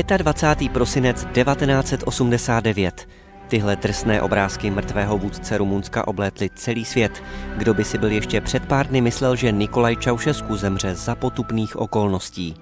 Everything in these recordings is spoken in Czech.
25. prosinec 1989. Tyhle drsné obrázky mrtvého vůdce Rumunska oblétly celý svět. Kdo by si byl ještě před pár dny myslel, že Nikolaj Čaušesku zemře za potupných okolností.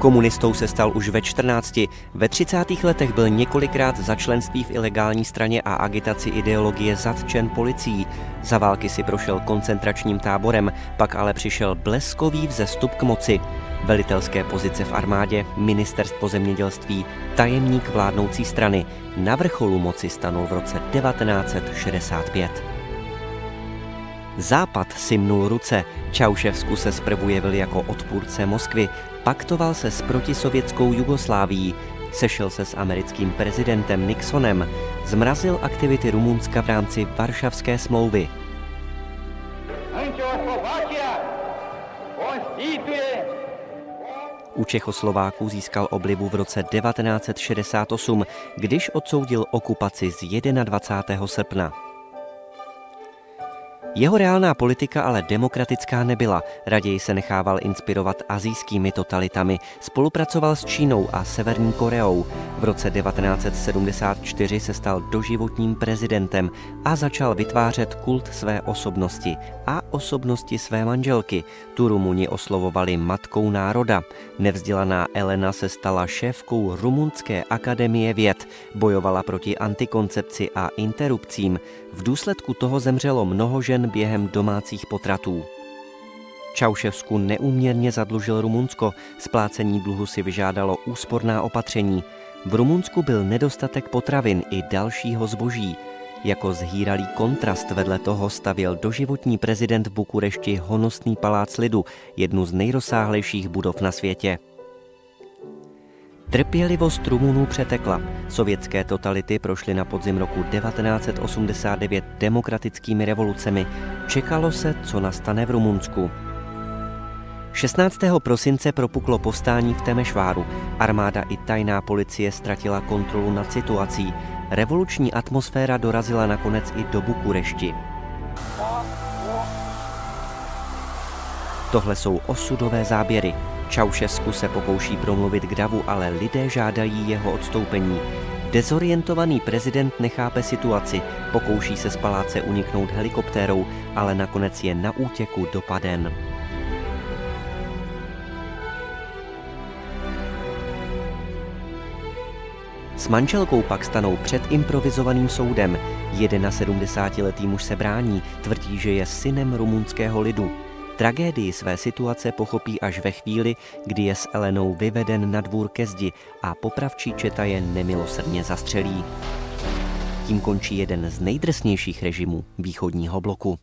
Komunistou se stal už ve 14. Ve 30. letech byl několikrát za členství v ilegální straně a agitaci ideologie zatčen policií. Za války si prošel koncentračním táborem, pak ale přišel bleskový vzestup k moci. Velitelské pozice v armádě, ministerstvo zemědělství, tajemník vládnoucí strany. Na vrcholu moci stanul v roce 1965. Západ si mnul ruce. Čauševsku se zprvu jevil jako odpůrce Moskvy, paktoval se s protisovětskou Jugoslávií, sešel se s americkým prezidentem Nixonem, zmrazil aktivity Rumunska v rámci Varšavské smlouvy. U Čechoslováků získal oblibu v roce 1968, když odsoudil okupaci z 21. srpna. Jeho reálná politika ale demokratická nebyla, raději se nechával inspirovat azijskými totalitami, spolupracoval s Čínou a Severní Koreou. V roce 1974 se stal doživotním prezidentem a začal vytvářet kult své osobnosti a osobnosti své manželky. Tu Rumuni oslovovali matkou národa. Nevzdělaná Elena se stala šéfkou Rumunské akademie věd, bojovala proti antikoncepci a interrupcím. V důsledku toho zemřelo mnoho žen žen během domácích potratů. Čauševsku neúměrně zadlužil Rumunsko, splácení dluhu si vyžádalo úsporná opatření. V Rumunsku byl nedostatek potravin i dalšího zboží. Jako zhýralý kontrast vedle toho stavěl doživotní prezident v Bukurešti honosný palác lidu, jednu z nejrozsáhlejších budov na světě. Trpělivost Rumunů přetekla. Sovětské totality prošly na podzim roku 1989 demokratickými revolucemi. Čekalo se, co nastane v Rumunsku. 16. prosince propuklo povstání v Temešváru. Armáda i tajná policie ztratila kontrolu nad situací. Revoluční atmosféra dorazila nakonec i do Bukurešti. Tohle jsou osudové záběry. Čaušesku se pokouší promluvit k davu, ale lidé žádají jeho odstoupení. Dezorientovaný prezident nechápe situaci, pokouší se z paláce uniknout helikoptérou, ale nakonec je na útěku dopaden. S manželkou pak stanou před improvizovaným soudem. 71-letý muž se brání, tvrdí, že je synem rumunského lidu. Tragédii své situace pochopí až ve chvíli, kdy je s Elenou vyveden na dvůr ke zdi a popravčí četa je nemilosrdně zastřelí. Tím končí jeden z nejdrsnějších režimů východního bloku.